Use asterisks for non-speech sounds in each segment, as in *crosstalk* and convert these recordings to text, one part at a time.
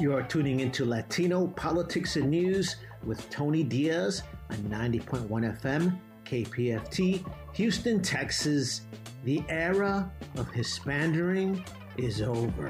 You are tuning into Latino Politics and News with Tony Diaz on 90.1 FM, KPFT, Houston, Texas. The era of Hispandering is over.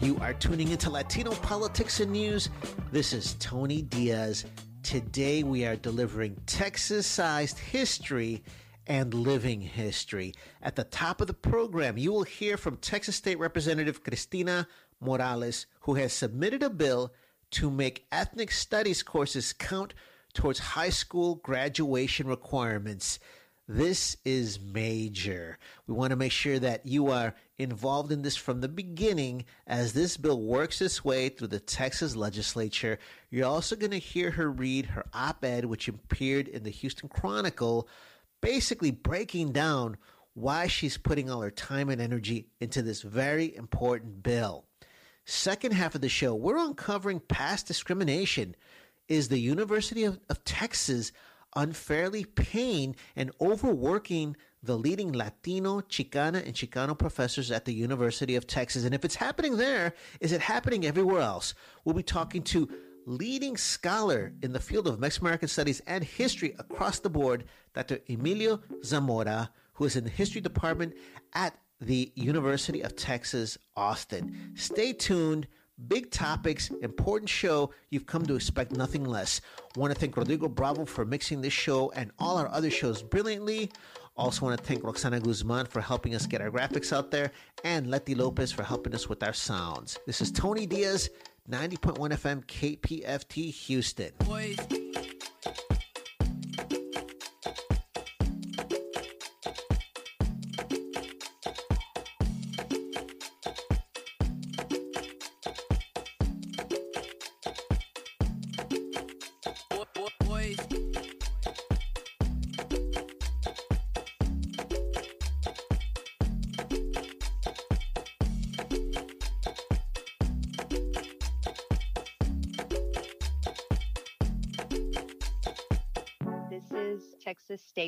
You are tuning into Latino Politics and News. This is Tony Diaz. Today we are delivering Texas sized history and living history. At the top of the program, you will hear from Texas State Representative Christina Morales, who has submitted a bill to make ethnic studies courses count towards high school graduation requirements. This is major. We want to make sure that you are involved in this from the beginning as this bill works its way through the Texas legislature. You're also going to hear her read her op ed, which appeared in the Houston Chronicle basically breaking down why she's putting all her time and energy into this very important bill. Second half of the show, we're uncovering past discrimination. Is the University of, of Texas unfairly paying and overworking the leading Latino, Chicana, and Chicano professors at the University of Texas? And if it's happening there, is it happening everywhere else? We'll be talking to leading scholar in the field of Mexican American studies and history across the board, Dr. Emilio Zamora, who is in the history department at the University of Texas, Austin. Stay tuned. Big topics, important show. You've come to expect nothing less. Want to thank Rodrigo Bravo for mixing this show and all our other shows brilliantly. Also want to thank Roxana Guzman for helping us get our graphics out there and Letty Lopez for helping us with our sounds. This is Tony Diaz. 90.1 FM KPFT Houston. Boys.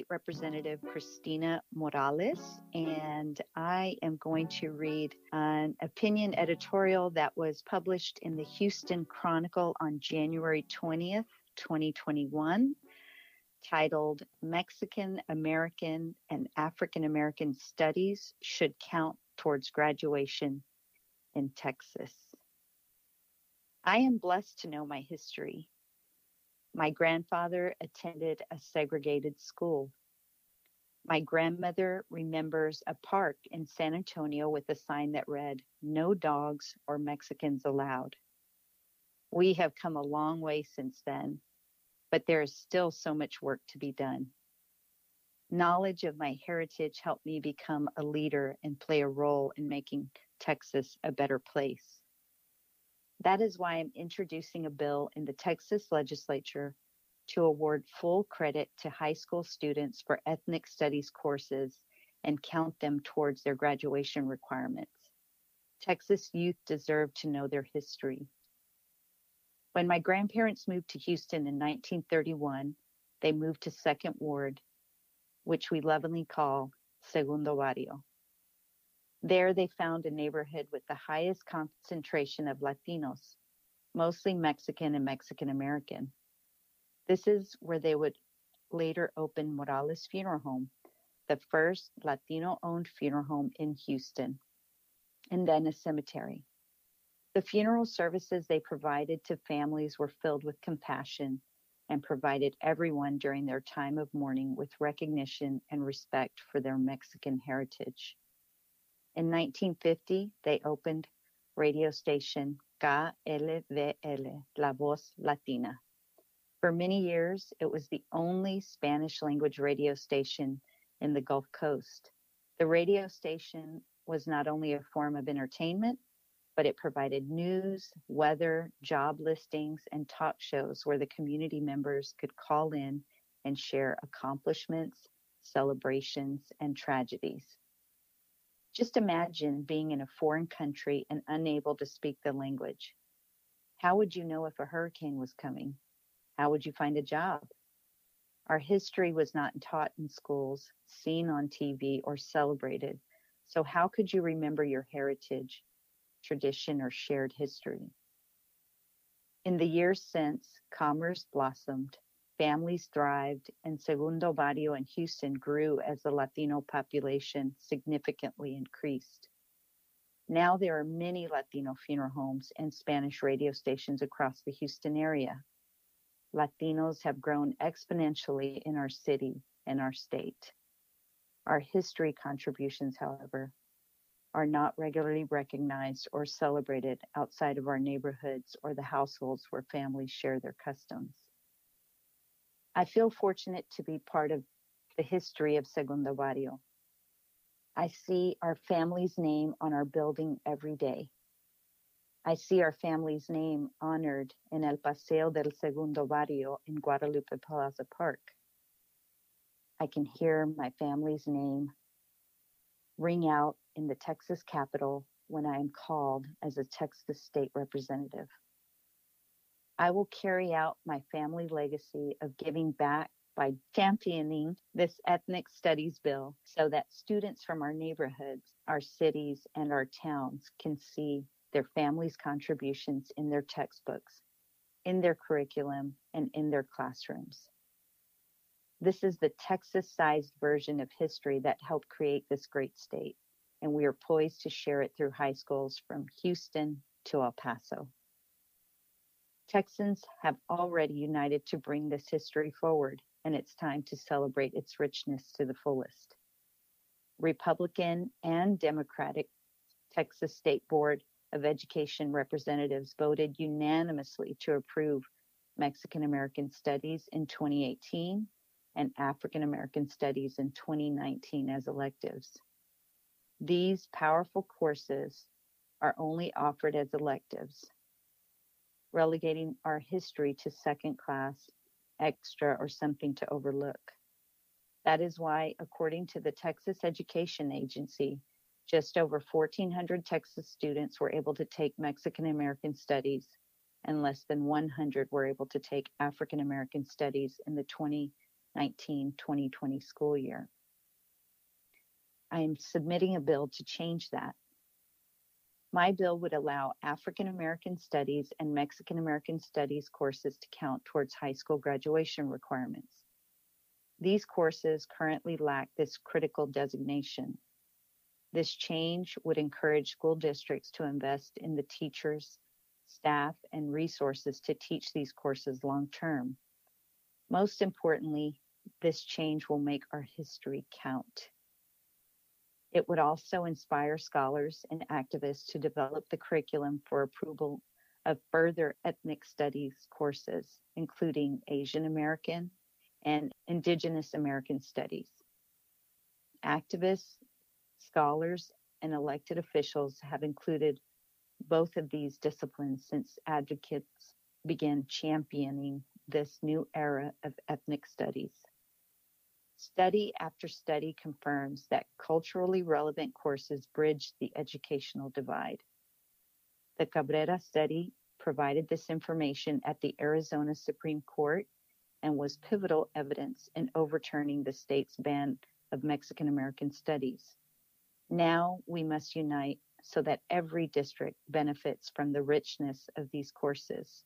State Representative Christina Morales, and I am going to read an opinion editorial that was published in the Houston Chronicle on January 20th, 2021, titled Mexican American and African American Studies Should Count Towards Graduation in Texas. I am blessed to know my history my grandfather attended a segregated school. My grandmother remembers a park in San Antonio with a sign that read, No dogs or Mexicans allowed. We have come a long way since then, but there is still so much work to be done. Knowledge of my heritage helped me become a leader and play a role in making Texas a better place. That is why I'm introducing a bill in the Texas legislature to award full credit to high school students for ethnic studies courses and count them towards their graduation requirements. Texas youth deserve to know their history. When my grandparents moved to Houston in 1931, they moved to Second Ward, which we lovingly call Segundo Barrio. There they found a neighborhood with the highest concentration of Latinos, mostly Mexican and Mexican American. This is where they would later open Morales Funeral Home, the first Latino owned funeral home in Houston, and then a cemetery. The funeral services they provided to families were filled with compassion and provided everyone during their time of mourning with recognition and respect for their Mexican heritage. In 1950, they opened radio station KLVL, La Voz Latina. For many years, it was the only Spanish language radio station in the Gulf Coast. The radio station was not only a form of entertainment, but it provided news, weather, job listings, and talk shows where the community members could call in and share accomplishments, celebrations, and tragedies. Just imagine being in a foreign country and unable to speak the language. How would you know if a hurricane was coming? How would you find a job? Our history was not taught in schools, seen on TV, or celebrated. So, how could you remember your heritage, tradition, or shared history? In the years since, commerce blossomed, families thrived, and Segundo Barrio in Houston grew as the Latino population significantly increased. Now there are many Latino funeral homes and Spanish radio stations across the Houston area. Latinos have grown exponentially in our city and our state. Our history contributions, however, are not regularly recognized or celebrated outside of our neighborhoods or the households where families share their customs. I feel fortunate to be part of the history of Segundo Barrio. I see our family's name on our building every day. I see our family's name honored in El Paseo del Segundo Barrio in Guadalupe Plaza Park. I can hear my family's name ring out in the Texas Capitol when I am called as a Texas state representative. I will carry out my family legacy of giving back by championing this ethnic studies bill so that students from our neighborhoods, our cities, and our towns can see their families' contributions in their textbooks, in their curriculum, and in their classrooms. This is the Texas sized version of history that helped create this great state, and we are poised to share it through high schools from Houston to El Paso. Texans have already united to bring this history forward, and it's time to celebrate its richness to the fullest. Republican and Democratic Texas State Board of Education representatives voted unanimously to approve Mexican American Studies in 2018 and African American Studies in 2019 as electives. These powerful courses are only offered as electives, relegating our history to second class extra, or something to overlook. That is why, according to the Texas Education Agency, just over 1,400 Texas students were able to take Mexican American studies, and less than 100 were able to take African American studies in the 2019 2020 school year. I am submitting a bill to change that. My bill would allow African American Studies and Mexican American Studies courses to count towards high school graduation requirements. These courses currently lack this critical designation. This change would encourage school districts to invest in the teachers, staff, and resources to teach these courses long term. Most importantly, this change will make our history count. It would also inspire scholars and activists to develop the curriculum for approval of further ethnic studies courses, including Asian American and Indigenous American studies. Activists, scholars, and elected officials have included both of these disciplines since advocates began championing this new era of ethnic studies. Study after study confirms that culturally relevant courses bridge the educational divide. The Cabrera study provided this information at the Arizona Supreme Court and was pivotal evidence in overturning the state's ban of Mexican American studies. Now we must unite so that every district benefits from the richness of these courses.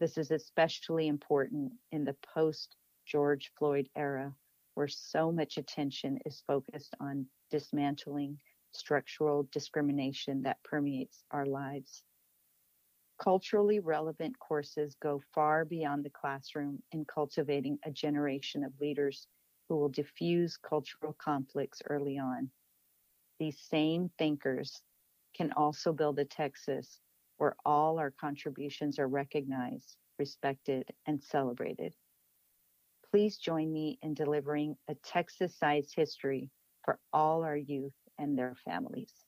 This is especially important in the post George Floyd era where so much attention is focused on dismantling structural discrimination that permeates our lives. Culturally relevant courses go far beyond the classroom in cultivating a generation of leaders who will diffuse cultural conflicts early on. These same thinkers can also build a Texas where all our contributions are recognized, respected, and celebrated please join me in delivering a Texas sized history for all our youth and their families.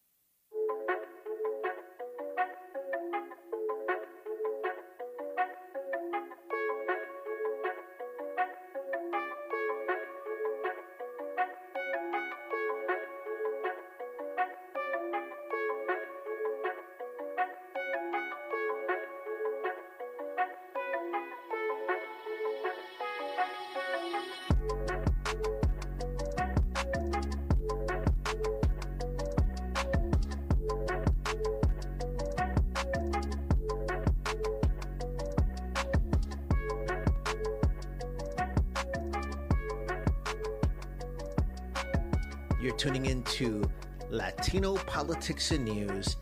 Latino Politics and News.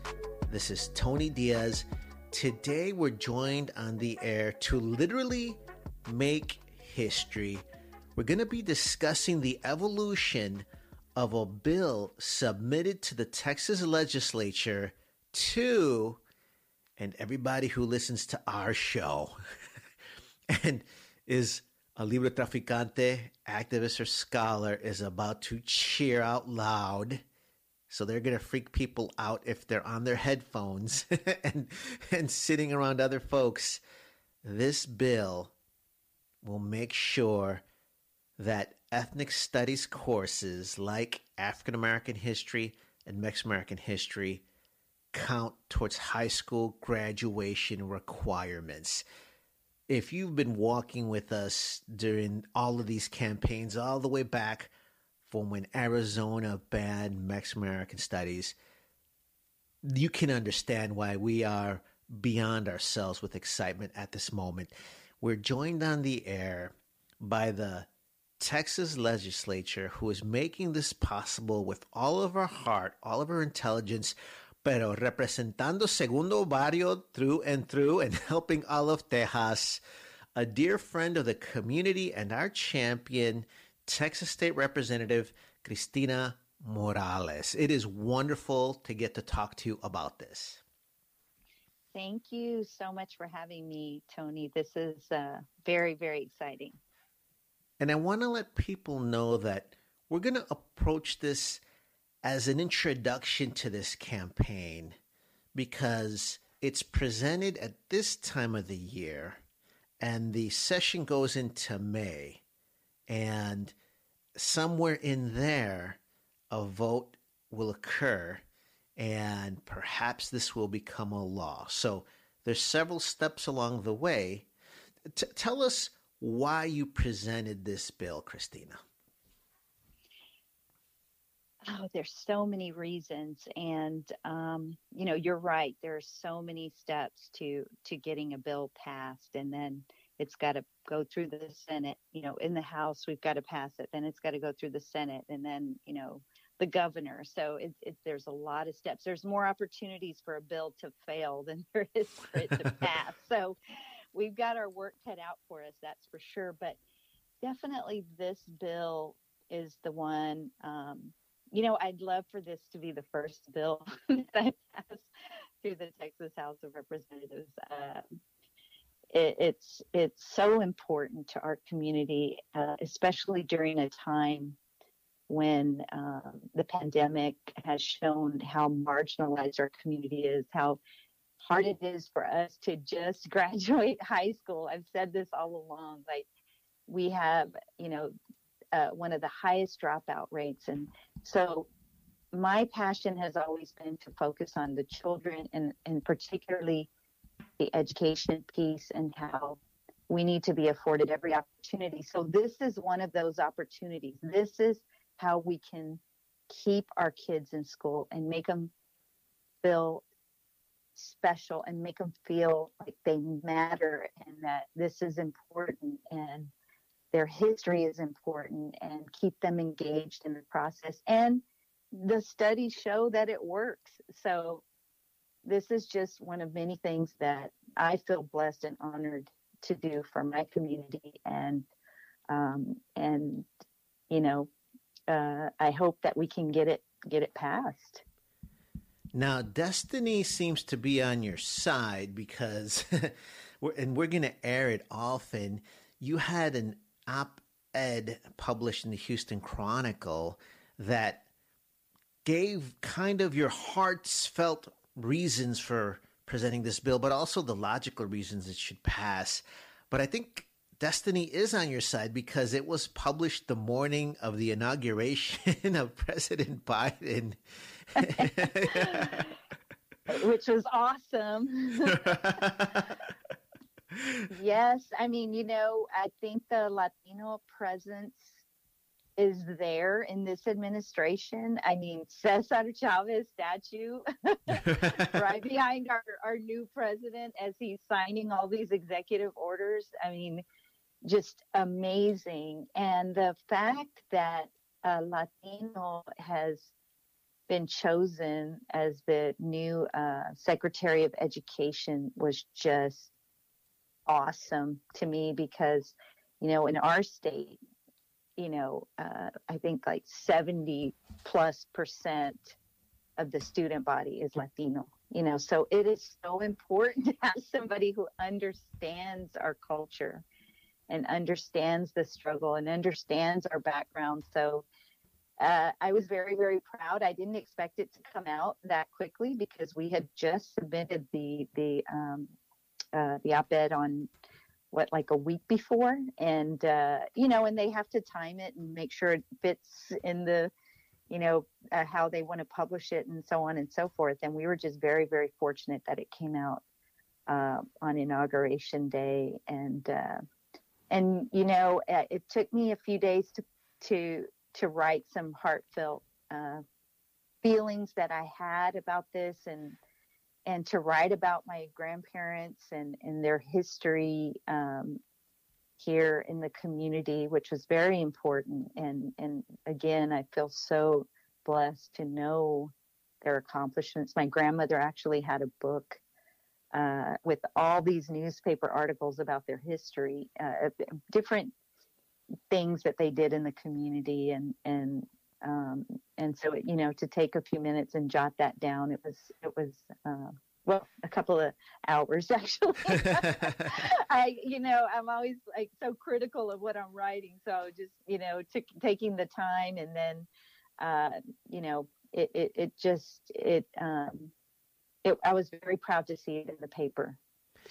This is Tony Diaz. Today, we're joined on the air to literally make history. We're going to be discussing the evolution of a bill submitted to the Texas legislature to, and everybody who listens to our show *laughs* and is a Librotraficante activist or scholar is about to cheer out loud. So they're going to freak people out if they're on their headphones *laughs* and, and sitting around other folks. This bill will make sure that ethnic studies courses like African American history and Mexican American history count towards high school graduation requirements. If you've been walking with us during all of these campaigns, all the way back when Arizona banned Mexican American studies, you can understand why we are beyond ourselves with excitement at this moment. We're joined on the air by the Texas legislature who is making this possible with all of our heart, all of our intelligence, pero representando Segundo Barrio through and through and helping all of Tejas, a dear friend of the community and our champion, Texas State Representative Christina Morales. It is wonderful to get to talk to you about this. Thank you so much for having me, Tony. This is uh, very, very exciting. And I want to let people know that we're going to approach this as an introduction to this campaign because it's presented at this time of the year and the session goes into May. And somewhere in there, a vote will occur and perhaps this will become a law. So there's several steps along the way. T- tell us why you presented this bill, Christina. Oh, there's so many reasons, and um, you know you're right. There are so many steps to to getting a bill passed, and then it's got to go through the Senate. You know, in the House, we've got to pass it. Then it's got to go through the Senate, and then you know the governor. So it's it, there's a lot of steps. There's more opportunities for a bill to fail than *laughs* there is for it to *laughs* pass. So we've got our work cut out for us, that's for sure. But definitely, this bill is the one. Um, you know, I'd love for this to be the first bill *laughs* that I pass through the Texas House of Representatives. Uh, it, it's it's so important to our community, uh, especially during a time when um, the pandemic has shown how marginalized our community is, how hard it is for us to just *laughs* graduate high school. I've said this all along. Like we have, you know, uh, one of the highest dropout rates, and so my passion has always been to focus on the children and and particularly the education piece and how we need to be afforded every opportunity. So this is one of those opportunities. This is how we can keep our kids in school and make them feel special and make them feel like they matter and that this is important and their history is important and keep them engaged in the process. And the studies show that it works. So this is just one of many things that I feel blessed and honored to do for my community and um, and you know uh, I hope that we can get it get it passed. Now, destiny seems to be on your side because, *laughs* we're, and we're going to air it often. You had an op ed published in the Houston Chronicle that gave kind of your heart's felt reasons for presenting this bill, but also the logical reasons it should pass. But I think destiny is on your side because it was published the morning of the inauguration *laughs* of President Biden. *laughs* Which was awesome. *laughs* yes, I mean, you know, I think the Latino presence is there in this administration. I mean, *laughs* Cesar Chavez statue *laughs* right *laughs* behind our, our new president as he's signing all these executive orders. I mean, just amazing. And the fact that uh, Latino has been chosen as the new uh, Secretary of Education was just awesome to me because, you know, in our state, you know, uh, I think like 70 plus percent of the student body is Latino, you know, so it is so important to have somebody who understands our culture and understands the struggle and understands our background. So, uh, I was very, very proud. I didn't expect it to come out that quickly because we had just submitted the the um, uh, the op-ed on what like a week before, and uh, you know, and they have to time it and make sure it fits in the you know uh, how they want to publish it and so on and so forth. And we were just very, very fortunate that it came out uh, on inauguration day, and uh, and you know, it took me a few days to to to write some heartfelt uh, feelings that I had about this and and to write about my grandparents and, and their history um, here in the community, which was very important. And and again, I feel so blessed to know their accomplishments. My grandmother actually had a book uh, with all these newspaper articles about their history, uh, different things that they did in the community and and um, and so you know to take a few minutes and jot that down it was it was uh, well a couple of hours *laughs* actually *laughs* i you know i'm always like so critical of what i'm writing so just you know t- taking the time and then uh, you know it, it, it just it um it, i was very proud to see it in the paper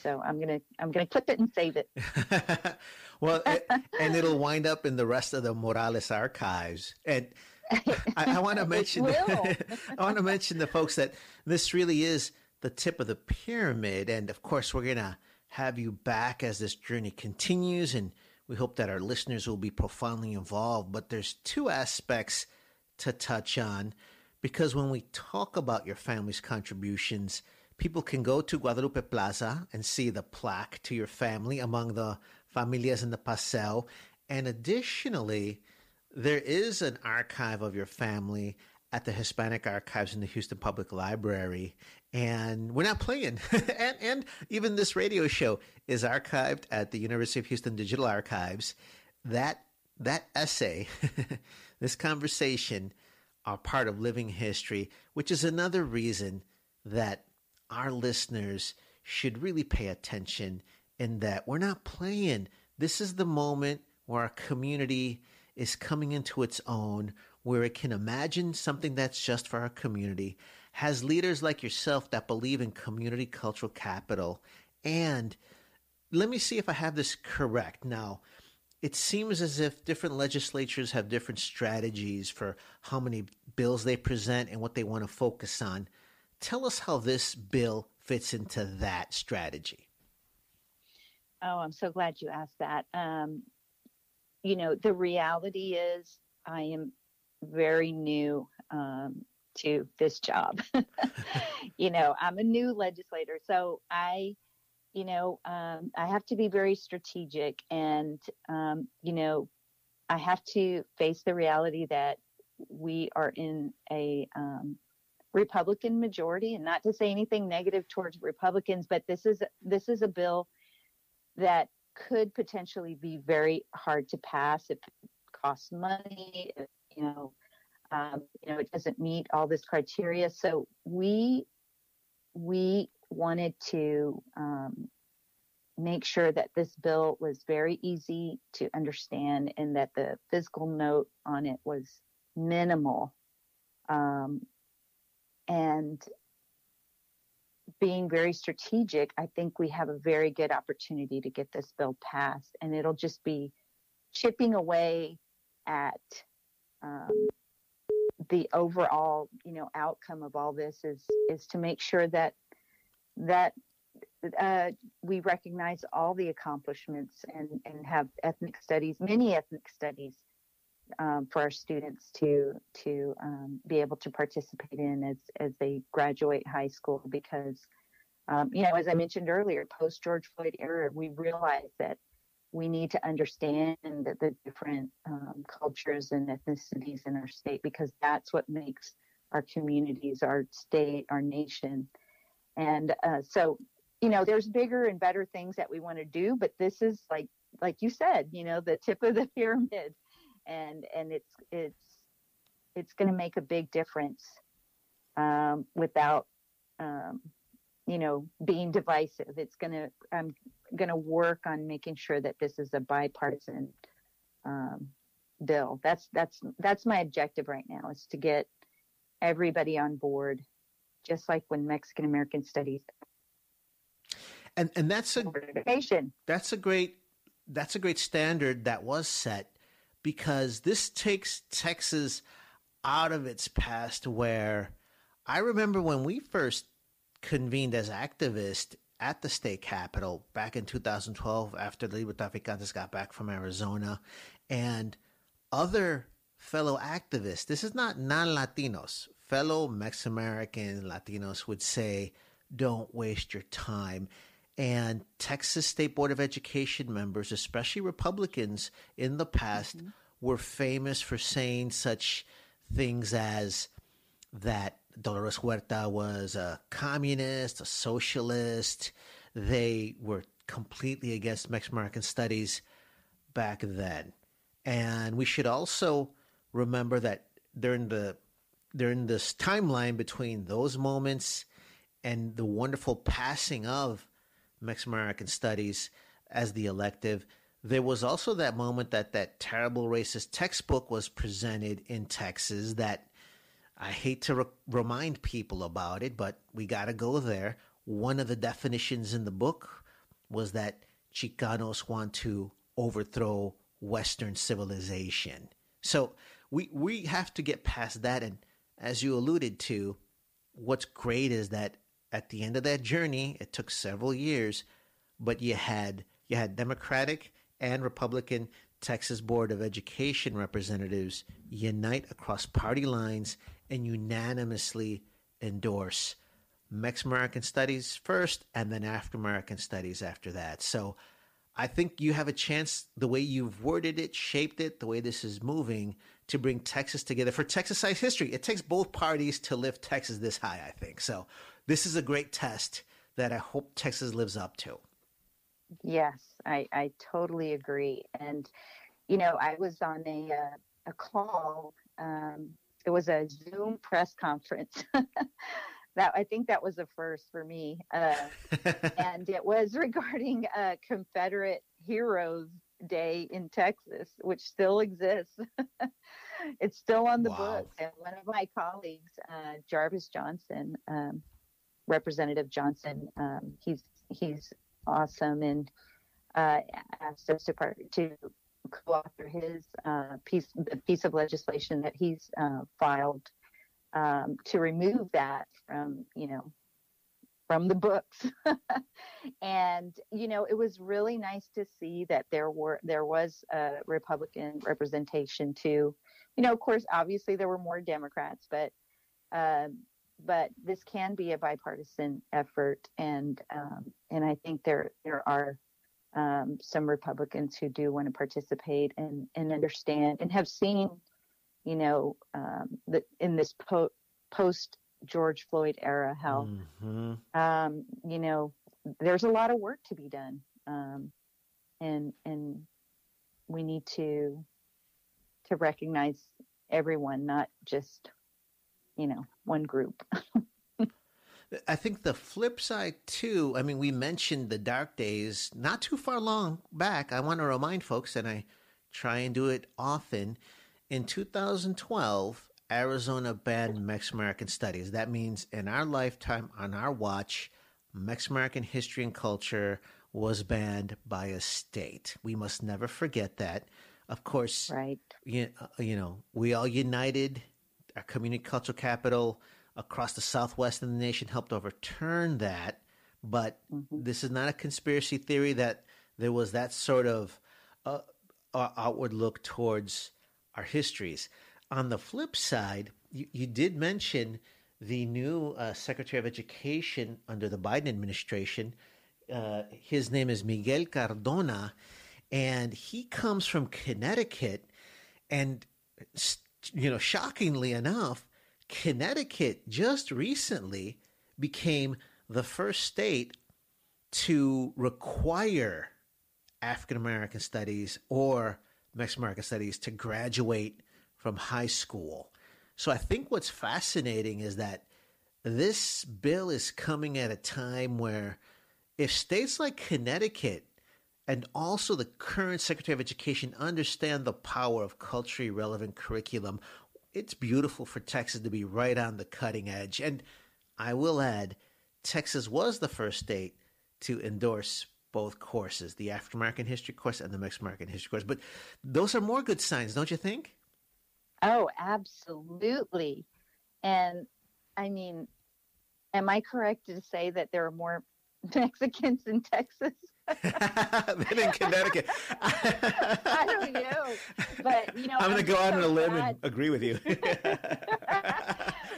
so I'm gonna I'm gonna clip it and save it. *laughs* well, it, and it'll wind up in the rest of the Morales archives. And *laughs* I, I want to mention *laughs* I want to mention the folks that this really is the tip of the pyramid. And of course, we're gonna have you back as this journey continues, and we hope that our listeners will be profoundly involved. But there's two aspects to touch on because when we talk about your family's contributions people can go to Guadalupe Plaza and see the plaque to your family among the familias in the Paseo. And additionally, there is an archive of your family at the Hispanic Archives in the Houston Public Library. And we're not playing. *laughs* and, and even this radio show is archived at the University of Houston Digital Archives. That that essay, *laughs* this conversation, are part of living history, which is another reason that our listeners should really pay attention in that we're not playing. This is the moment where our community is coming into its own, where it can imagine something that's just for our community, has leaders like yourself that believe in community cultural capital. And let me see if I have this correct. Now, it seems as if different legislatures have different strategies for how many bills they present and what they want to focus on. Tell us how this bill fits into that strategy. Oh, I'm so glad you asked that. Um, you know, the reality is, I am very new um, to this job. *laughs* you know, I'm a new legislator, so I, you know, um, I have to be very strategic, and um, you know, I have to face the reality that we are in a um, Republican majority, and not to say anything negative towards Republicans, but this is this is a bill that could potentially be very hard to pass if it costs money, you know, um, you know, it doesn't meet all this criteria. So we we wanted to um, make sure that this bill was very easy to understand and that the fiscal note on it was minimal um, and being very strategic, I think we have a very good opportunity to get this bill passed, and it'll just be chipping away at um, the overall, you know, outcome of all this is is to make sure that that uh, we recognize all the accomplishments and and have ethnic studies, many ethnic studies um, for our students to to um, be able to participate in as as they graduate high school because um, you know as I mentioned earlier post George Floyd era we realized that we need to understand the, the different um, cultures and ethnicities in our state because that's what makes our communities, our state, our nation. And uh, so, you know, there's bigger and better things that we want to do, but this is like, like you said, you know, the tip of the *laughs* pyramid, and and it's it's it's going to make a big difference um, without um, you know being divisive. It's going to i'm going to work on making sure that this is a bipartisan um, bill. That's that's that's my objective right now is to get everybody on board just like when mexican american studies and and that's a that's a great that's a great standard that was set because this takes texas out of its past where i remember when we first convened as activists at the state capitol back in 2012 after the Librotraficantes got back from Arizona and other fellow activists. This is not non Latinos, fellow Mexican American Latinos would say, don't waste your time. And Texas State Board of Education members, especially Republicans in the past, mm-hmm. were famous for saying such things as that Dolores Huerta was a communist, a socialist. They were completely against Mexican American studies back then. And we should also remember that during the during this timeline between those moments and the wonderful passing of Mexican American studies as the elective, there was also that moment that that terrible racist textbook was presented in Texas that I hate to re- remind people about it, but we got to go there. One of the definitions in the book was that Chicanos want to overthrow Western civilization. So we we have to get past that. And as you alluded to, what's great is that at the end of that journey, it took several years, but you had you had Democratic and Republican Texas Board of Education representatives unite across party lines and unanimously endorse Mexican American studies first and then African American studies after that. So I think you have a chance, the way you've worded it, shaped it, the way this is moving, to bring Texas together for Texas size history. It takes both parties to lift Texas this high, I think. So this is a great test that I hope Texas lives up to. Yes, I, I totally agree. And, you know, I was on a, uh, a call um, it was a Zoom press conference. *laughs* that I think that was a first for me, uh, *laughs* and it was regarding uh, Confederate Heroes Day in Texas, which still exists. *laughs* it's still on the wow. books, and one of my colleagues, uh, Jarvis Johnson, um, Representative Johnson, um, he's he's awesome and uh, asked us to, part, to co-author his uh, piece, the piece of legislation that he's uh, filed um, to remove that from, you know, from the books. *laughs* and you know, it was really nice to see that there were there was a Republican representation too. You know, of course, obviously there were more Democrats, but um, but this can be a bipartisan effort, and um, and I think there there are um, some Republicans who do want to participate and, and understand and have seen, you know, um, that in this po- post George Floyd era, how, mm-hmm. um, you know, there's a lot of work to be done, um, and and we need to to recognize everyone, not just, you know, one group. *laughs* I think the flip side too. I mean, we mentioned the dark days not too far long back. I want to remind folks, and I try and do it often. In 2012, Arizona banned Mexican American studies. That means in our lifetime, on our watch, Mexican American history and culture was banned by a state. We must never forget that. Of course, right? You, uh, you know, we all united. Our community cultural capital across the southwest of the nation helped overturn that. But mm-hmm. this is not a conspiracy theory that there was that sort of uh, outward look towards our histories. On the flip side, you, you did mention the new uh, Secretary of Education under the Biden administration. Uh, his name is Miguel Cardona. and he comes from Connecticut, and you know, shockingly enough, Connecticut just recently became the first state to require African American studies or Mexican American studies to graduate from high school. So I think what's fascinating is that this bill is coming at a time where if states like Connecticut and also the current Secretary of Education understand the power of culturally relevant curriculum, it's beautiful for Texas to be right on the cutting edge. And I will add, Texas was the first state to endorse both courses, the African American history course and the Mexican American history course. But those are more good signs, don't you think? Oh, absolutely. And I mean, am I correct to say that there are more *laughs* Mexicans in Texas than in Connecticut? *laughs* I don't know, but you know, I'm going to go out on a limb and agree with you. *laughs*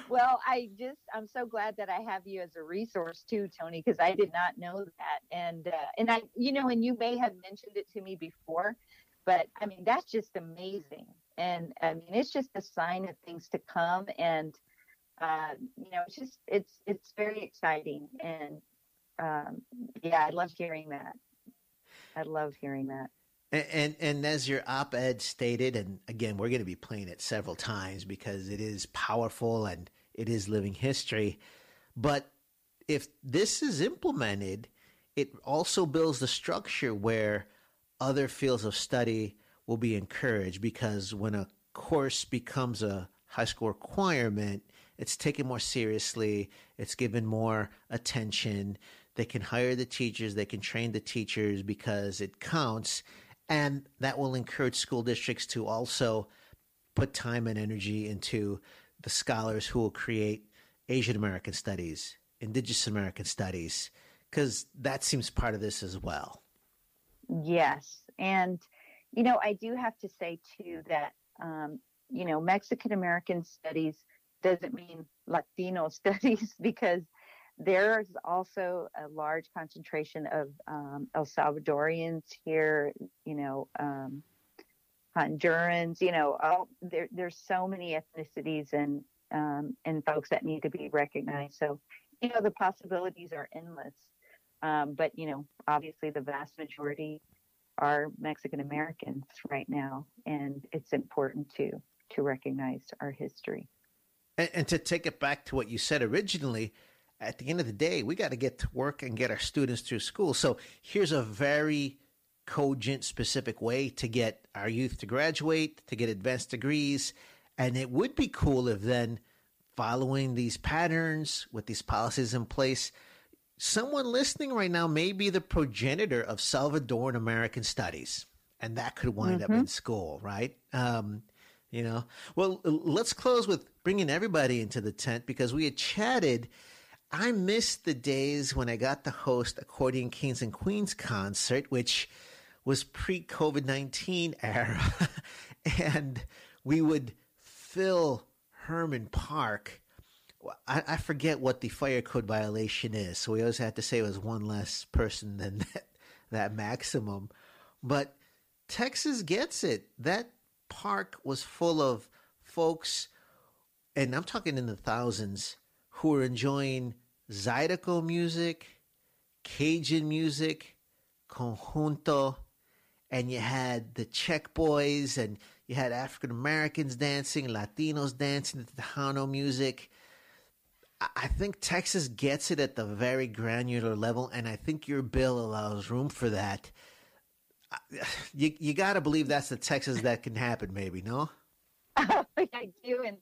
well, I just I'm so glad that I have you as a resource too, Tony, because I did not know that, and uh, and I you know, and you may have mentioned it to me before, but I mean that's just amazing and I mean it's just a sign of things to come and uh, you know it's just it's it's very exciting and um, yeah I love hearing that I love hearing that and, and, and as your op-ed stated and again we're going to be playing it several times because it is powerful and it is living history but if this is implemented it also builds the structure where other fields of study will be encouraged because when a course becomes a high school requirement, it's taken more seriously, it's given more attention. They can hire the teachers, they can train the teachers because it counts. And that will encourage school districts to also put time and energy into the scholars who will create Asian American studies, Indigenous American studies, because that seems part of this as well. Yes. And you know, I do have to say too that um, you know Mexican American studies doesn't mean Latino *laughs* studies because there's also a large concentration of um, El Salvadorians here. You know. Um, Hondurans, you know, all, there, there's so many ethnicities and um, and folks that need to be recognized. So, you know, the possibilities are endless. Um, but you know, obviously, the vast majority are Mexican Americans right now, and it's important to to recognize our history. And, and to take it back to what you said originally, at the end of the day, we got to get to work and get our students through school. So here's a very cogent, specific way to get our youth to graduate, to get advanced degrees. And it would be cool if then, following these patterns with these policies in place, someone listening right now may be the progenitor of Salvadoran American studies, and that could wind mm-hmm. up in school, right? Um, you know, well, let's close with bringing everybody into the tent because we had chatted. I missed the days when I got to host Accordion Kings and Queens concert, which was pre COVID 19 era. *laughs* and we would fill Hermann Park I, I, forget what the fire code violation is, so we always had to say it was one less person than *laughs* that, that maximum. But Texas gets it. That park was full of folks, and I'm talking in the thousands, who were enjoying Zydeco music, Cajun music, conjunto, and you had the Czech boys, and you had African Americans dancing, Latinos dancing to Tejano music I think Texas gets it at the very granular level, and I think your bill allows room for that. *sighs* You you got to believe that's the Texas that can happen, maybe no? *laughs* I do, and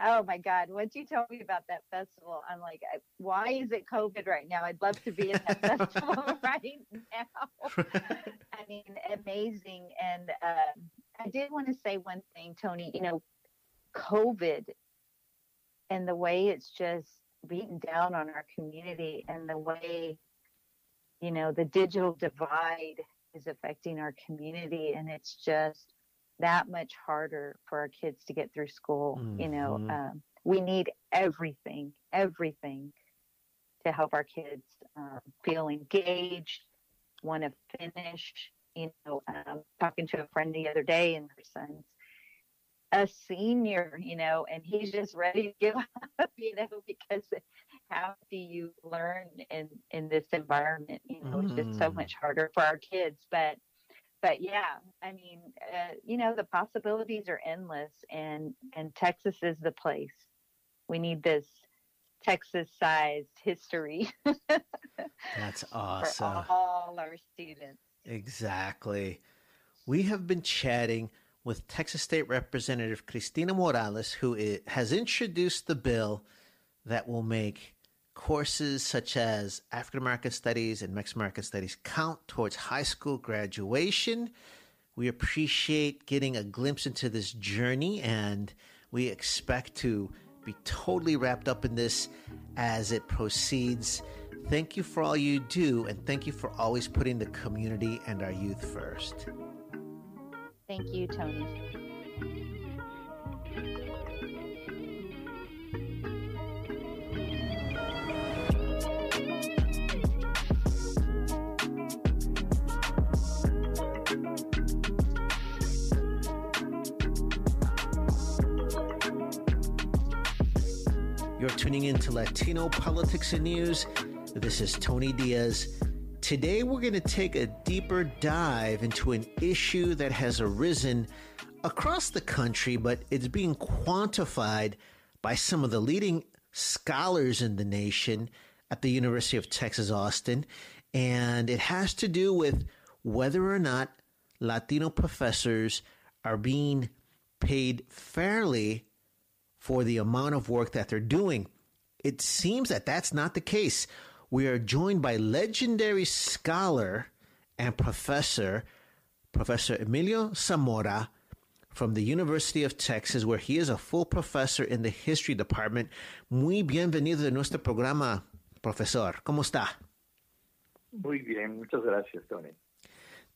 oh my God, once you told me about that festival, I'm like, why is it COVID right now? I'd love to be in that *laughs* festival *laughs* right now. I mean, amazing, and uh, I did want to say one thing, Tony. You know, COVID and the way it's just beaten down on our community and the way you know the digital divide is affecting our community and it's just that much harder for our kids to get through school mm-hmm. you know mm-hmm. um, we need everything everything to help our kids um, feel engaged want to finish you know, um, talking to a friend the other day, and her son's a senior, you know, and he's just ready to give *laughs* up, you know, because how do you learn in in this environment? You know, mm. it's just so mm. much harder for our kids. But but yeah, I mean, uh, you know, the possibilities are endless, and and Texas is the place. We need this Texas-sized history. *laughs* That's awesome. For all our students. Exactly. We have been chatting with Texas State Representative Christina Morales, who has introduced the bill that will make courses such as African American Studies and Mexican American Studies count towards high school graduation. We appreciate getting a glimpse into this journey and we expect to be totally wrapped up in this as it proceeds. Thank you for all you do, and thank you for always putting the community and our youth first. Thank you, Tony. You're tuning in to Latino Politics and News. This is Tony Diaz. Today, we're going to take a deeper dive into an issue that has arisen across the country, but it's being quantified by some of the leading scholars in the nation at the University of Texas, Austin. And it has to do with whether or not Latino professors are being paid fairly for the amount of work that they're doing. It seems that that's not the case. We are joined by legendary scholar and professor, Professor Emilio Zamora from the University of Texas, where he is a full professor in the history department. Muy bienvenido a nuestro programa, profesor. ¿Cómo está? Muy bien, muchas gracias, Tony.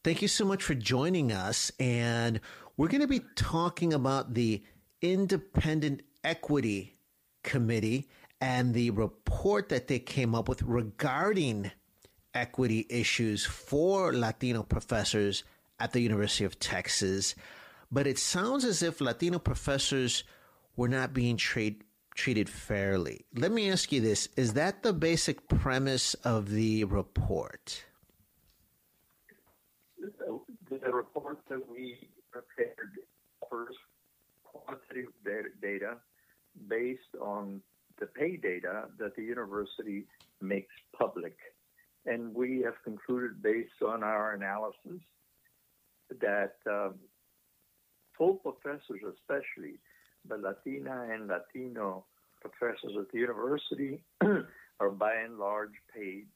Thank you so much for joining us. And we're going to be talking about the Independent Equity Committee and the report that they came up with regarding equity issues for Latino professors at the University of Texas. But it sounds as if Latino professors were not being treat, treated fairly. Let me ask you this Is that the basic premise of the report? The report that we prepared offers quantitative data based on the pay data that the university makes public. And we have concluded based on our analysis that um, full professors, especially the Latina and Latino professors at the university, *clears throat* are by and large paid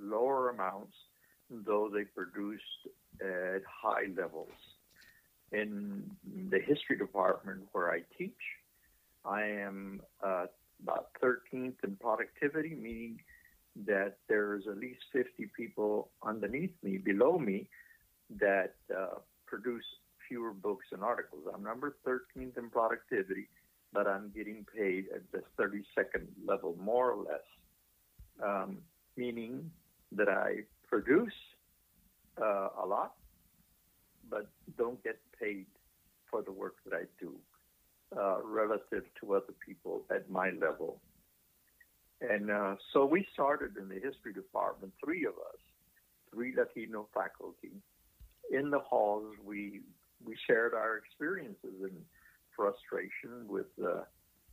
lower amounts, though they produced at high levels. In the history department where I teach, I am uh, about 13th in productivity, meaning that there's at least 50 people underneath me, below me, that uh, produce fewer books and articles. I'm number 13th in productivity, but I'm getting paid at the 32nd level, more or less, um, meaning that I produce uh, a lot, but don't get paid for the work that I do uh, relative to other people at my level. And uh, so we started in the history department, three of us, three Latino faculty. In the halls, we we shared our experiences and frustration with uh,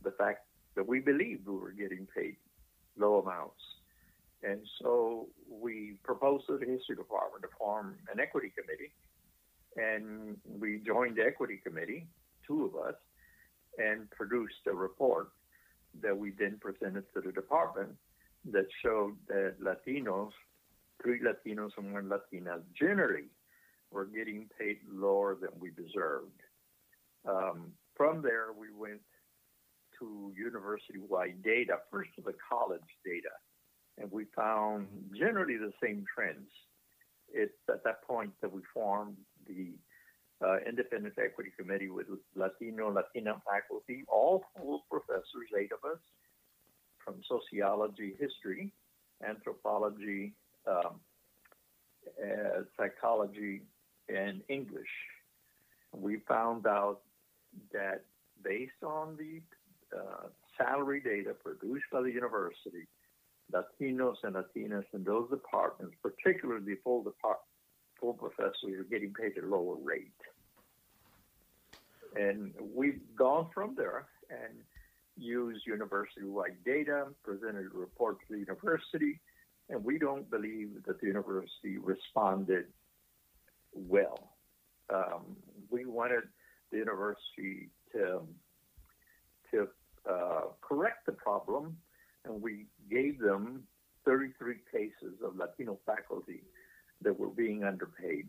the fact that we believed we were getting paid low amounts. And so we proposed to the history department to form an equity committee. And we joined the equity committee, two of us, and produced a report that we then presented to the department that showed that Latinos, three Latinos and one Latina, generally were getting paid lower than we deserved. Um, from there, we went to university-wide data, first to the college data, and we found generally the same trends. It's at that point that we formed the uh, independent equity committee with Latino, Latina faculty, all full professors, eight of us, from sociology, history, anthropology, um, uh, psychology, and English. We found out that based on the uh, salary data produced by the university, Latinos and Latinas in those departments, particularly the full, depart- full professors, are getting paid a lower rate. And we've gone from there and used university-wide data, presented a report to the university, and we don't believe that the university responded well. Um, we wanted the university to to uh, correct the problem, and we gave them 33 cases of Latino faculty that were being underpaid.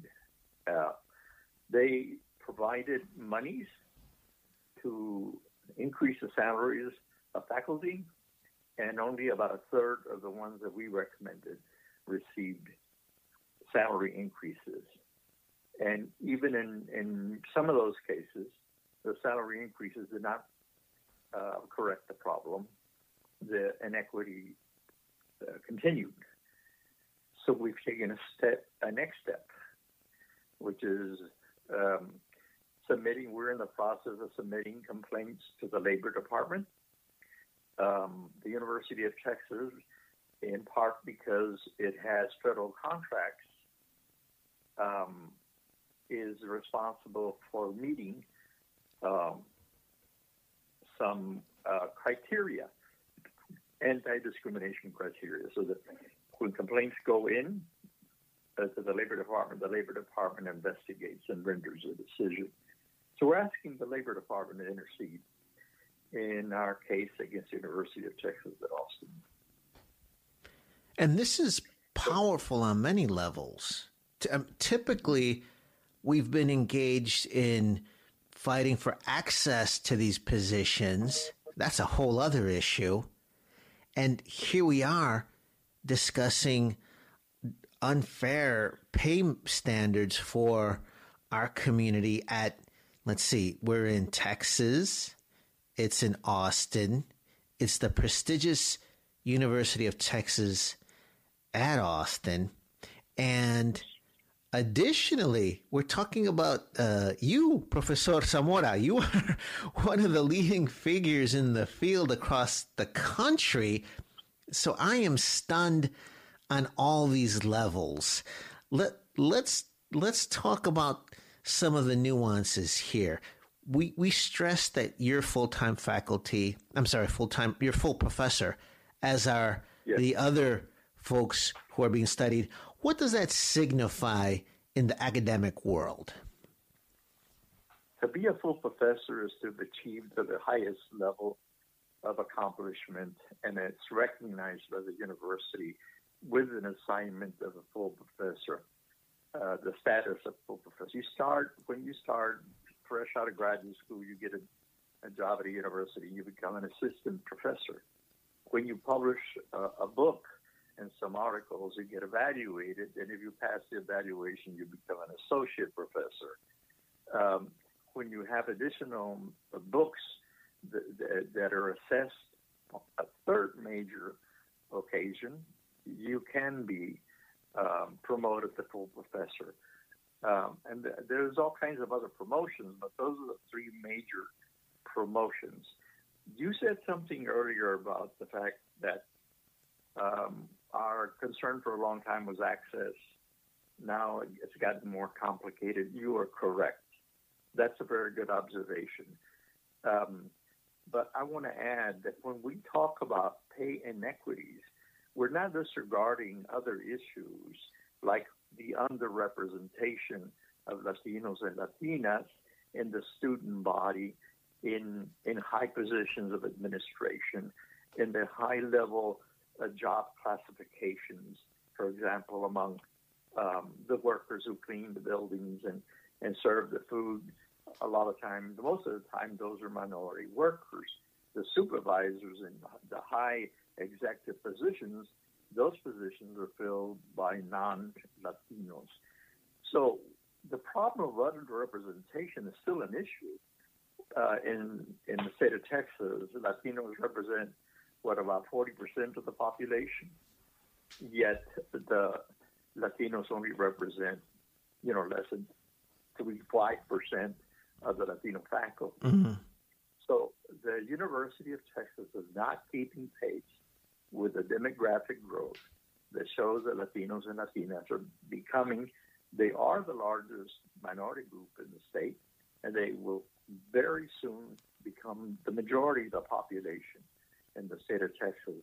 Uh, they provided monies to increase the salaries of faculty, and only about a third of the ones that we recommended received salary increases. And even in, in some of those cases, the salary increases did not uh, correct the problem. The inequity uh, continued. So we've taken a step, a next step, which is um, submitting. We're in the process of submitting complaints to the Labor Department, um, the University of Texas, in part because it has federal contracts, um, is responsible for meeting um, some uh, criteria, anti-discrimination criteria, so that when complaints go in uh, to the Labor Department, the Labor Department investigates and renders a decision. So we're asking the Labor Department to intercede in our case against the University of Texas at Austin. And this is powerful on many levels. Um, typically, we've been engaged in fighting for access to these positions. That's a whole other issue. And here we are discussing unfair pay standards for our community at, let's see, we're in Texas, it's in Austin, it's the prestigious University of Texas at Austin. And Additionally, we're talking about uh, you, Professor Zamora. You are *laughs* one of the leading figures in the field across the country. So I am stunned on all these levels. Let let's let's talk about some of the nuances here. We we stress that you're full time faculty. I'm sorry, full time. You're full professor, as are yes. the other folks who are being studied. What does that signify in the academic world? To be a full professor is to have achieved the highest level of accomplishment, and it's recognized by the university with an assignment of a full professor, uh, the status of full professor. You start, when you start fresh out of graduate school, you get a, a job at a university, you become an assistant professor. When you publish a, a book, and some articles, you get evaluated, and if you pass the evaluation, you become an associate professor. Um, when you have additional books that, that, are assessed a third major occasion, you can be um, promoted to full professor. Um, and th- there's all kinds of other promotions, but those are the three major promotions. You said something earlier about the fact that um, our concern for a long time was access. Now it's gotten more complicated. You are correct. That's a very good observation. Um, but I want to add that when we talk about pay inequities, we're not disregarding other issues like the underrepresentation of Latinos and Latinas in the student body, in in high positions of administration, in the high level uh, job classifications, for example, among um, the workers who clean the buildings and, and serve the food. A lot of times, most of the time, those are minority workers. The supervisors in the high executive positions, those positions are filled by non Latinos. So the problem of underrepresentation is still an issue. Uh, in in the state of Texas, Latinos represent what about 40% of the population. Yet the Latinos only represent, you know, less than three five percent of the Latino faculty. Mm-hmm. So the University of Texas is not keeping pace with the demographic growth that shows that Latinos and Latinas are becoming, they are the largest minority group in the state, and they will very soon become the majority of the population in the state of Texas.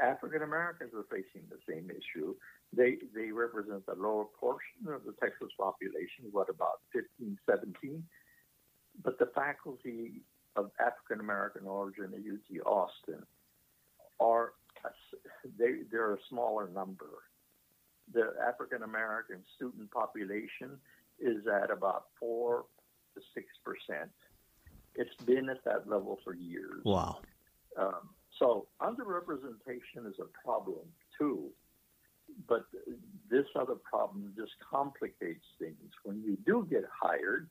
African Americans are facing the same issue. They they represent the lower portion of the Texas population, what about 15, 17? But the faculty of African American origin at UT Austin are they they're a smaller number. The African American student population is at about four to six percent. It's been at that level for years. Wow. Um, so underrepresentation is a problem too, but this other problem just complicates things. When you do get hired,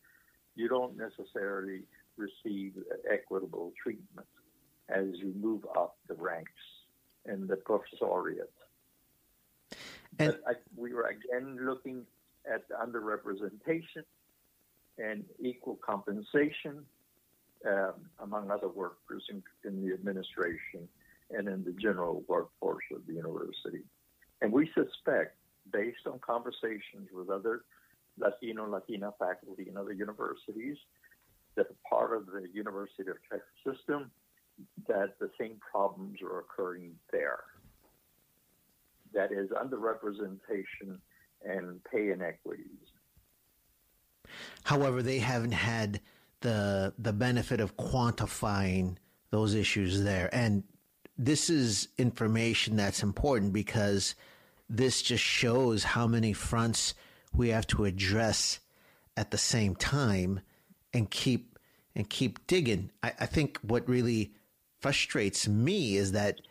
you don't necessarily receive equitable treatment as you move up the ranks in the professoriate. And I, we were again looking at underrepresentation and equal compensation um, among other workers in, in the administration and in the general workforce of the university. And we suspect, based on conversations with other Latino, Latina faculty in other universities, that part of the University of Texas system, that the same problems are occurring there. That is underrepresentation and pay inequities. However, they haven't had the the benefit of quantifying those issues there, and this is information that's important because this just shows how many fronts we have to address at the same time and keep and keep digging. I, I think what really frustrates me is that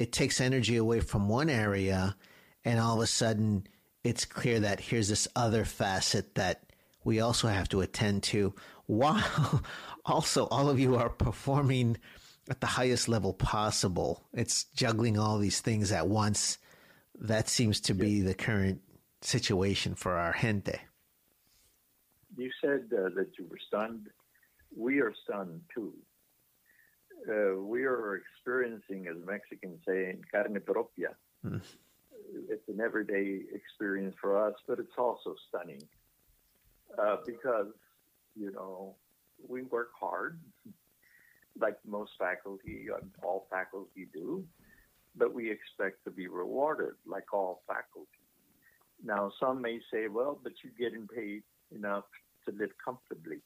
it takes energy away from one area and all of a sudden it's clear that here's this other facet that we also have to attend to while *laughs* also all of you are performing at the highest level possible. It's juggling all these things at once. That seems to be the current situation for our gente. You said uh, that you were stunned. We are stunned too. Uh, we are experiencing, as Mexicans say, carne propia. Mm. It's an everyday experience for us, but it's also stunning uh, because, you know, we work hard, like most faculty, uh, all faculty do, but we expect to be rewarded like all faculty. Now, some may say, well, but you're getting paid enough to live comfortably.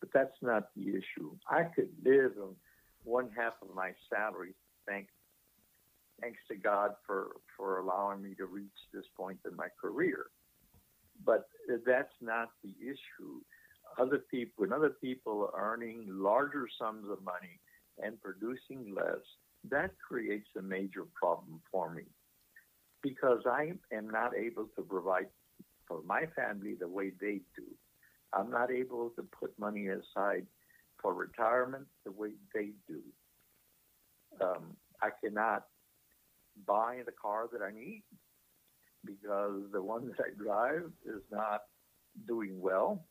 But that's not the issue. I could live on one half of my salary, thank, thanks to God for, for allowing me to reach this point in my career. But that's not the issue. Other people, when other people are earning larger sums of money and producing less, that creates a major problem for me because I am not able to provide for my family the way they do. I'm not able to put money aside for retirement the way they do. Um, I cannot buy the car that I need because the one that I drive is not doing well,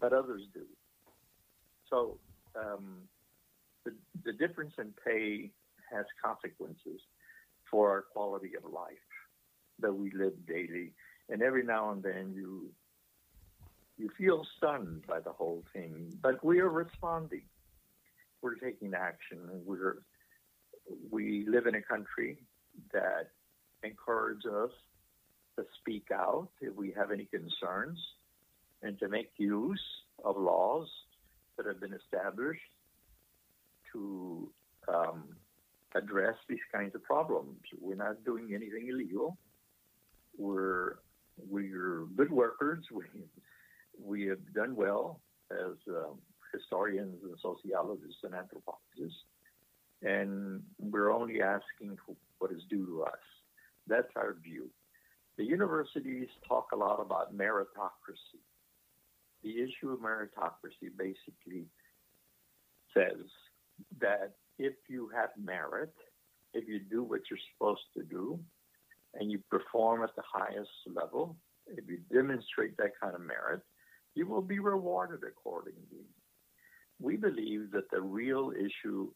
but others do. So um, the, the difference in pay has consequences for our quality of life that we live daily. And every now and then you you feel stunned by the whole thing, but we are responding. We're taking action. We're we live in a country that encourages us to speak out if we have any concerns and to make use of laws that have been established to um, address these kinds of problems. We're not doing anything illegal. We're we're good workers. *laughs* We we have done well as um, historians and sociologists and anthropologists, and we're only asking for what is due to us. That's our view. The universities talk a lot about meritocracy. The issue of meritocracy basically says that if you have merit, if you do what you're supposed to do, and you perform at the highest level, if you demonstrate that kind of merit, you will be rewarded accordingly. We believe that the real issue,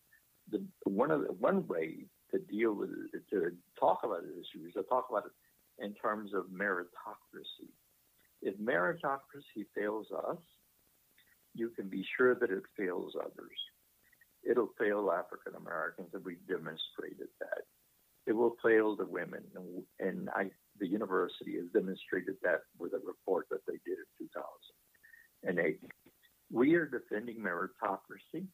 the one of the, one way to deal with it, to talk about this issue is to talk about it in terms of meritocracy. If meritocracy fails us, you can be sure that it fails others. It'll fail African Americans, and we've demonstrated that. It will fail the women, and, and I, the university has demonstrated that with a report that they did in 2008. We are defending meritocracy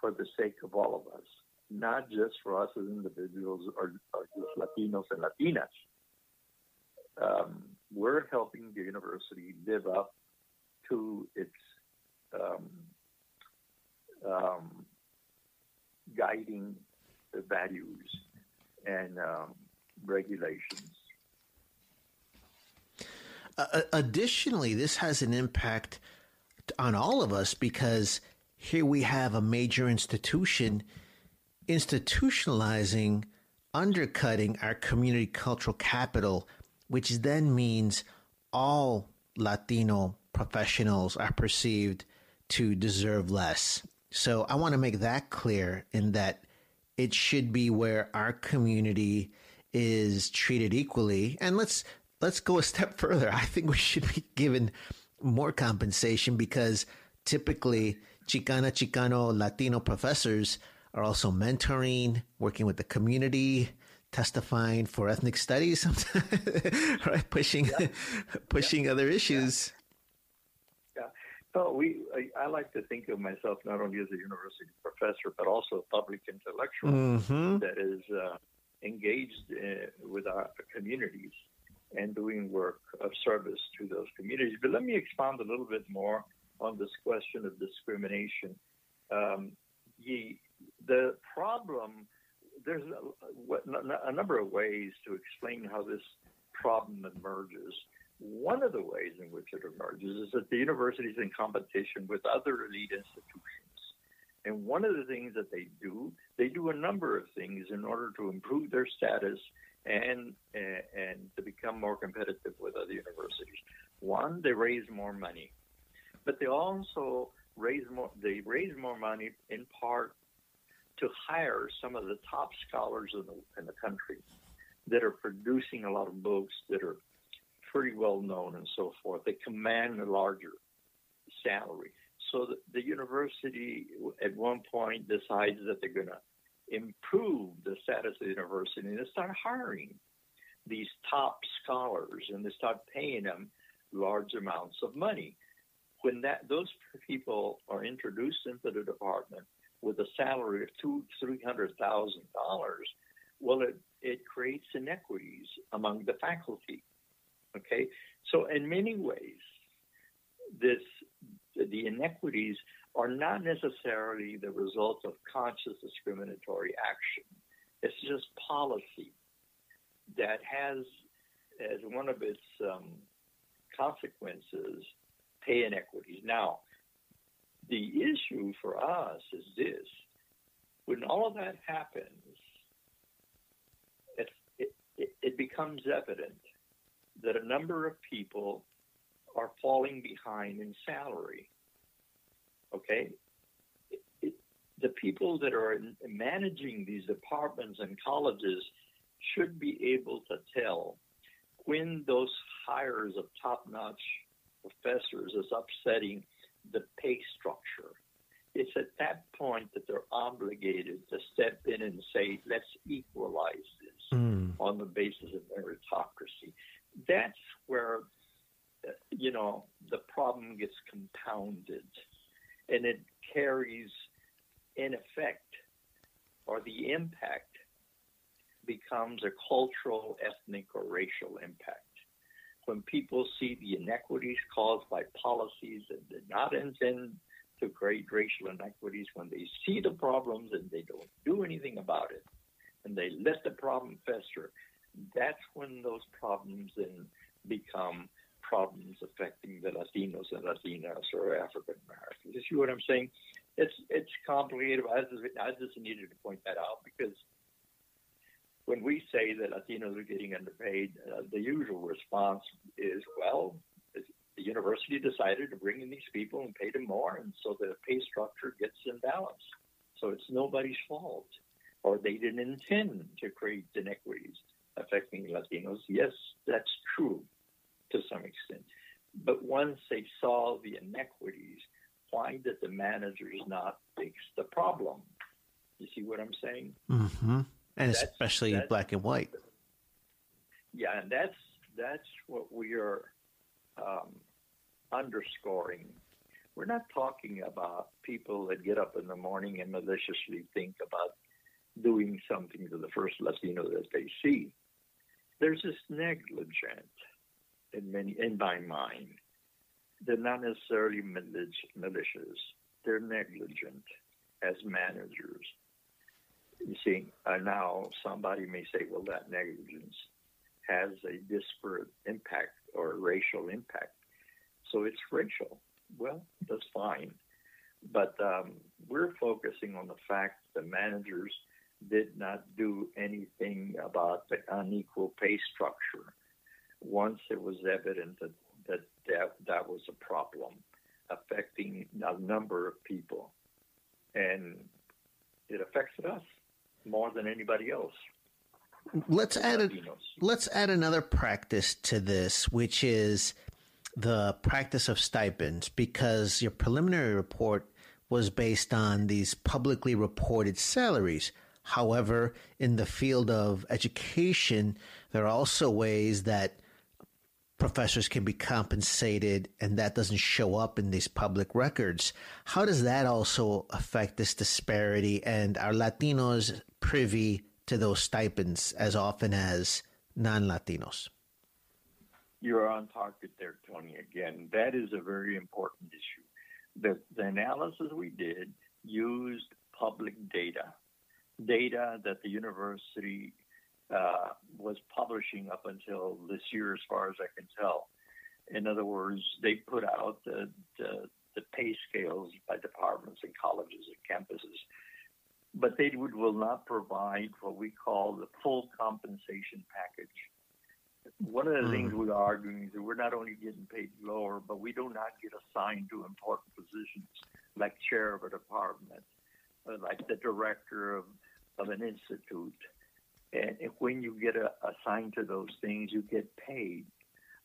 for the sake of all of us, not just for us as individuals or, or just Latinos and Latinas. Um, we're helping the university live up to its um, um, guiding values and um, regulations. Uh, additionally, this has an impact on all of us because here we have a major institution institutionalizing, undercutting our community cultural capital, which then means all Latino professionals are perceived to deserve less. So I want to make that clear in that it should be where our community is treated equally. And let's let's go a step *laughs* further. I think we should be given more compensation because typically Chicana Chicano Latino professors are also mentoring, working with the community, testifying for ethnic studies, *laughs* right? Pushing, yeah. *laughs* pushing yeah. other issues. Yeah. So we, I, I, like to think of myself not only as a university professor, but also a public intellectual mm-hmm. that is uh, engaged uh, with our communities and doing work of service to those communities. But let me expand a little bit more on this question of discrimination. Um, the, the problem there's a, a, number of ways to explain how this problem emerges. One of the ways in which it emerges is that the university is in competition with other elite institutions. And one of the things that they do, they do a number of things in order to improve their status and and to become more competitive with other universities. One, they raise more money, but they also raise more. They raise more money in part to hire some of the top scholars in the, in the country that are producing a lot of books that are pretty well known and so forth. They command a larger salary. So the, the university at one point decides that they're going to improve the status of the university and they start hiring these top scholars and they start paying them large amounts of money. When that those people are introduced into the department, with a salary of two, three hundred thousand dollars, well, it it creates inequities among the faculty. Okay, so in many ways, this the inequities are not necessarily the result of conscious discriminatory action. It's just policy that has as one of its um, consequences pay inequities. Now, the issue for us is this when all of that happens, it, it, it becomes evident that a number of people are falling behind in salary. Okay? It, the people that are managing these departments and colleges should be able to tell when those hires of top notch professors is upsetting the pay structure. It's at that point that they're obligated to step in and say, let's equalize this mm. on the basis of meritocracy. That's where, uh, you know, the problem gets compounded and it carries, in effect, or the impact becomes a cultural, ethnic, or racial impact when people see the inequities caused by policies that did not intend to create racial inequities, when they see the problems and they don't do anything about it, and they let the problem fester, that's when those problems then become problems affecting the Latinos and Latinas or African Americans. You see what I'm saying? It's it's complicated. I just, I just needed to point that out because when we say that Latinos are getting underpaid, uh, the usual response is, well, the university decided to bring in these people and pay them more, and so the pay structure gets imbalanced. So it's nobody's fault, or they didn't intend to create inequities affecting Latinos. Yes, that's true to some extent. But once they saw the inequities, why did the managers not fix the problem? You see what I'm saying? Mm-hmm. And that's, especially that's, black and white. Yeah, and that's that's what we are um, underscoring. We're not talking about people that get up in the morning and maliciously think about doing something to the first Latino that they see. There's this negligent in many in my mind. They're not necessarily malicious. They're negligent as managers. You see, uh, now somebody may say, well, that negligence has a disparate impact or racial impact. So it's racial. Well, that's fine. But um, we're focusing on the fact that the managers did not do anything about the unequal pay structure once it was evident that that, that, that was a problem affecting a number of people. And it affected us more than anybody else. Let's add a, let's add another practice to this, which is the practice of stipends, because your preliminary report was based on these publicly reported salaries. However, in the field of education, there are also ways that professors can be compensated and that doesn't show up in these public records. How does that also affect this disparity? And are Latinos privy to those stipends as often as non Latinos? You're on target there, Tony. Again, that is a very important issue. The, the analysis we did used public data, data that the university uh, was publishing up until this year, as far as I can tell. In other words, they put out the, the, the pay scales by departments and colleges and campuses, but they would, will not provide what we call the full compensation package. One of the mm. things we're arguing is that we're not only getting paid lower, but we do not get assigned to important positions like chair of a department, like the director of, of an institute and when you get a, assigned to those things, you get paid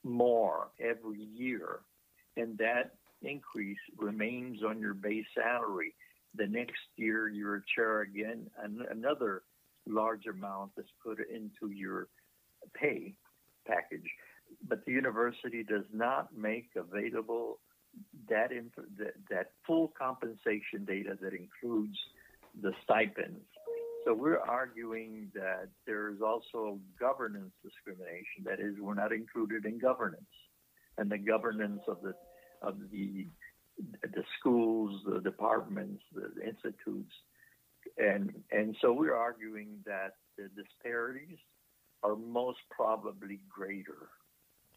more every year. And that increase remains on your base salary. The next year, you're a chair again, and another large amount is put into your pay package. But the university does not make available that, inf- that, that full compensation data that includes the stipends so we're arguing that there is also governance discrimination. That is, we're not included in governance, and the governance of the of the the schools, the departments, the institutes, and and so we're arguing that the disparities are most probably greater.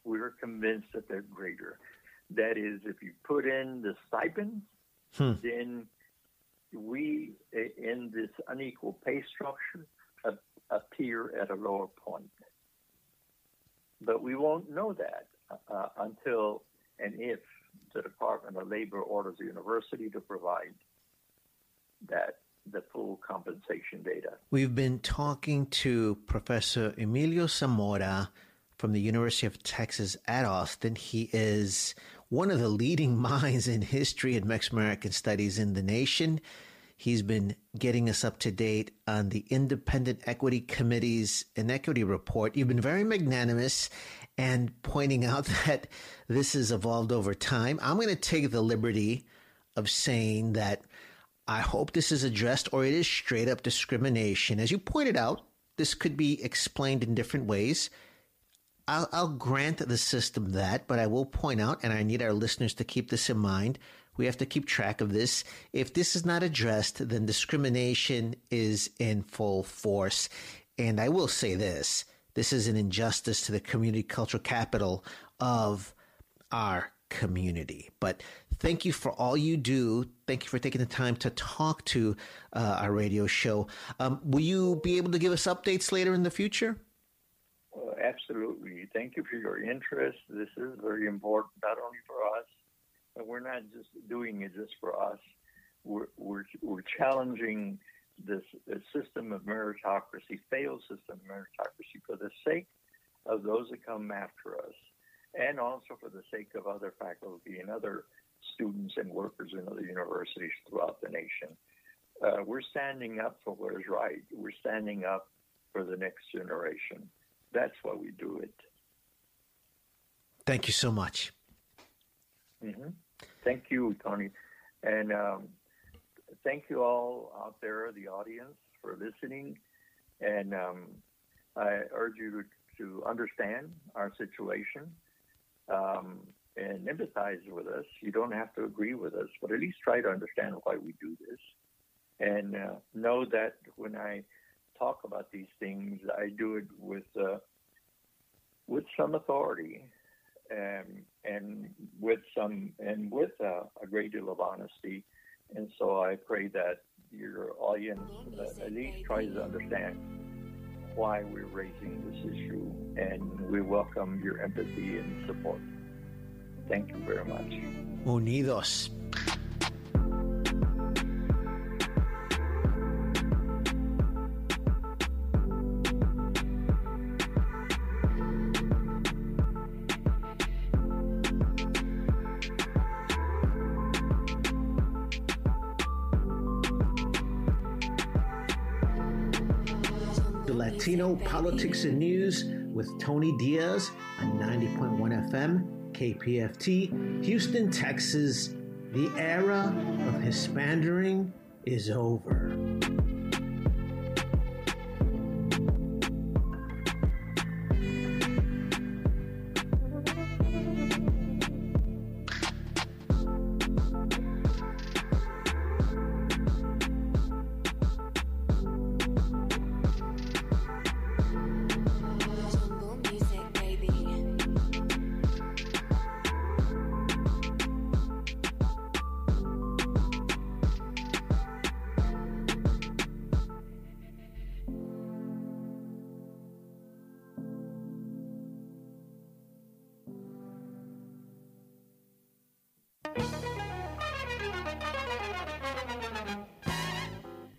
We're convinced that they're greater. That is, if you put in the stipends, hmm. then we, in this unequal pay structure, appear at a lower point. But we won't know that uh, until and if the Department of Labor orders the university to provide that the full compensation data. We've been talking to Professor Emilio Zamora from the University of Texas at Austin. He is one of the leading *laughs* minds in history and Mexican studies in the nation. He's been getting us up to date on the Independent Equity Committee's inequity report. You've been very magnanimous and pointing out *laughs* that this has evolved over time. I'm going to take the liberty of saying that I hope this is addressed or it is straight up discrimination. As you pointed out, this could be explained in different ways. I'll, I'll, grant the system that, but I will point out, and I need our listeners to keep this in mind. We have to keep track of this. If this is not addressed, then discrimination is in full force. And I will say this this is an injustice to the community cultural capital of our community. But thank you for all you do. Thank you for taking the time to talk to uh, our radio show. Um, will you be able to give us updates later in the future? Uh, absolutely. Thank you for your interest. This is very important, not only for us, but we're not just doing it just for us. We're, we're, we're challenging this, system of meritocracy, failed system of meritocracy, for the sake of those that come after us and also for the sake of other faculty and other students and workers in other universities throughout the nation. Uh, we're standing up for what is right. We're standing up for the next generation. That's why we do it. Thank you so much. Mm-hmm. Thank you, Tony. And um, thank you all out there, the audience, for listening. And um, I urge you to, to understand our situation um, and empathize with us. You don't have to agree with us, but at least try to understand why we do this. And uh, know that when I talk about these things, I do it with uh, with some authority and and with some and with uh, a great deal of honesty. And so I pray that your audience uh, at least tries to understand why we're raising this issue, and we welcome your empathy and support. Thank you very much. Unidos. Latino Politics and News with Tony Diaz on 90.1 FM, KPFT, Houston, Texas. The era of Hispandering is over.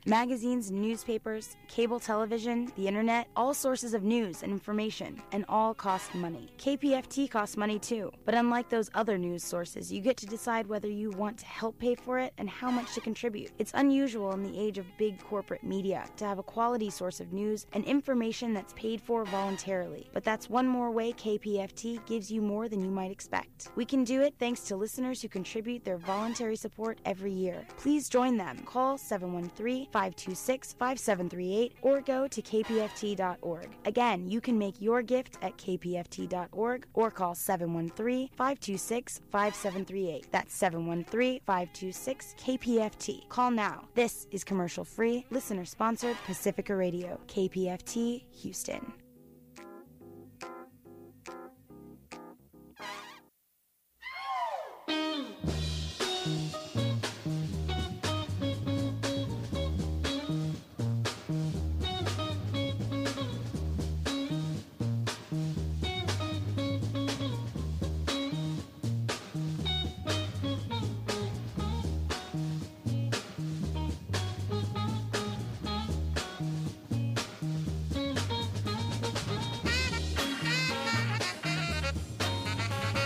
Magazines, newspapers, cable television, the internet, all sources of news and information, and all cost money. KPFT costs money too, but unlike those other news sources, you get to decide whether you want to help pay for it and how much to contribute. It's unusual in the age of big corporate media to have a quality source of news and information that's paid for voluntarily, but that's one more way KPFT gives you more than you might expect. We can do it thanks to listeners who contribute their voluntary support every year. Please join them. Call 713 526 5738 or go to kpft.org. Again, you can make your gift at kpft.org or call 713 526 5738. That's 713 526 KPFT. Call now. This is commercial free, listener sponsored Pacifica Radio, KPFT, Houston.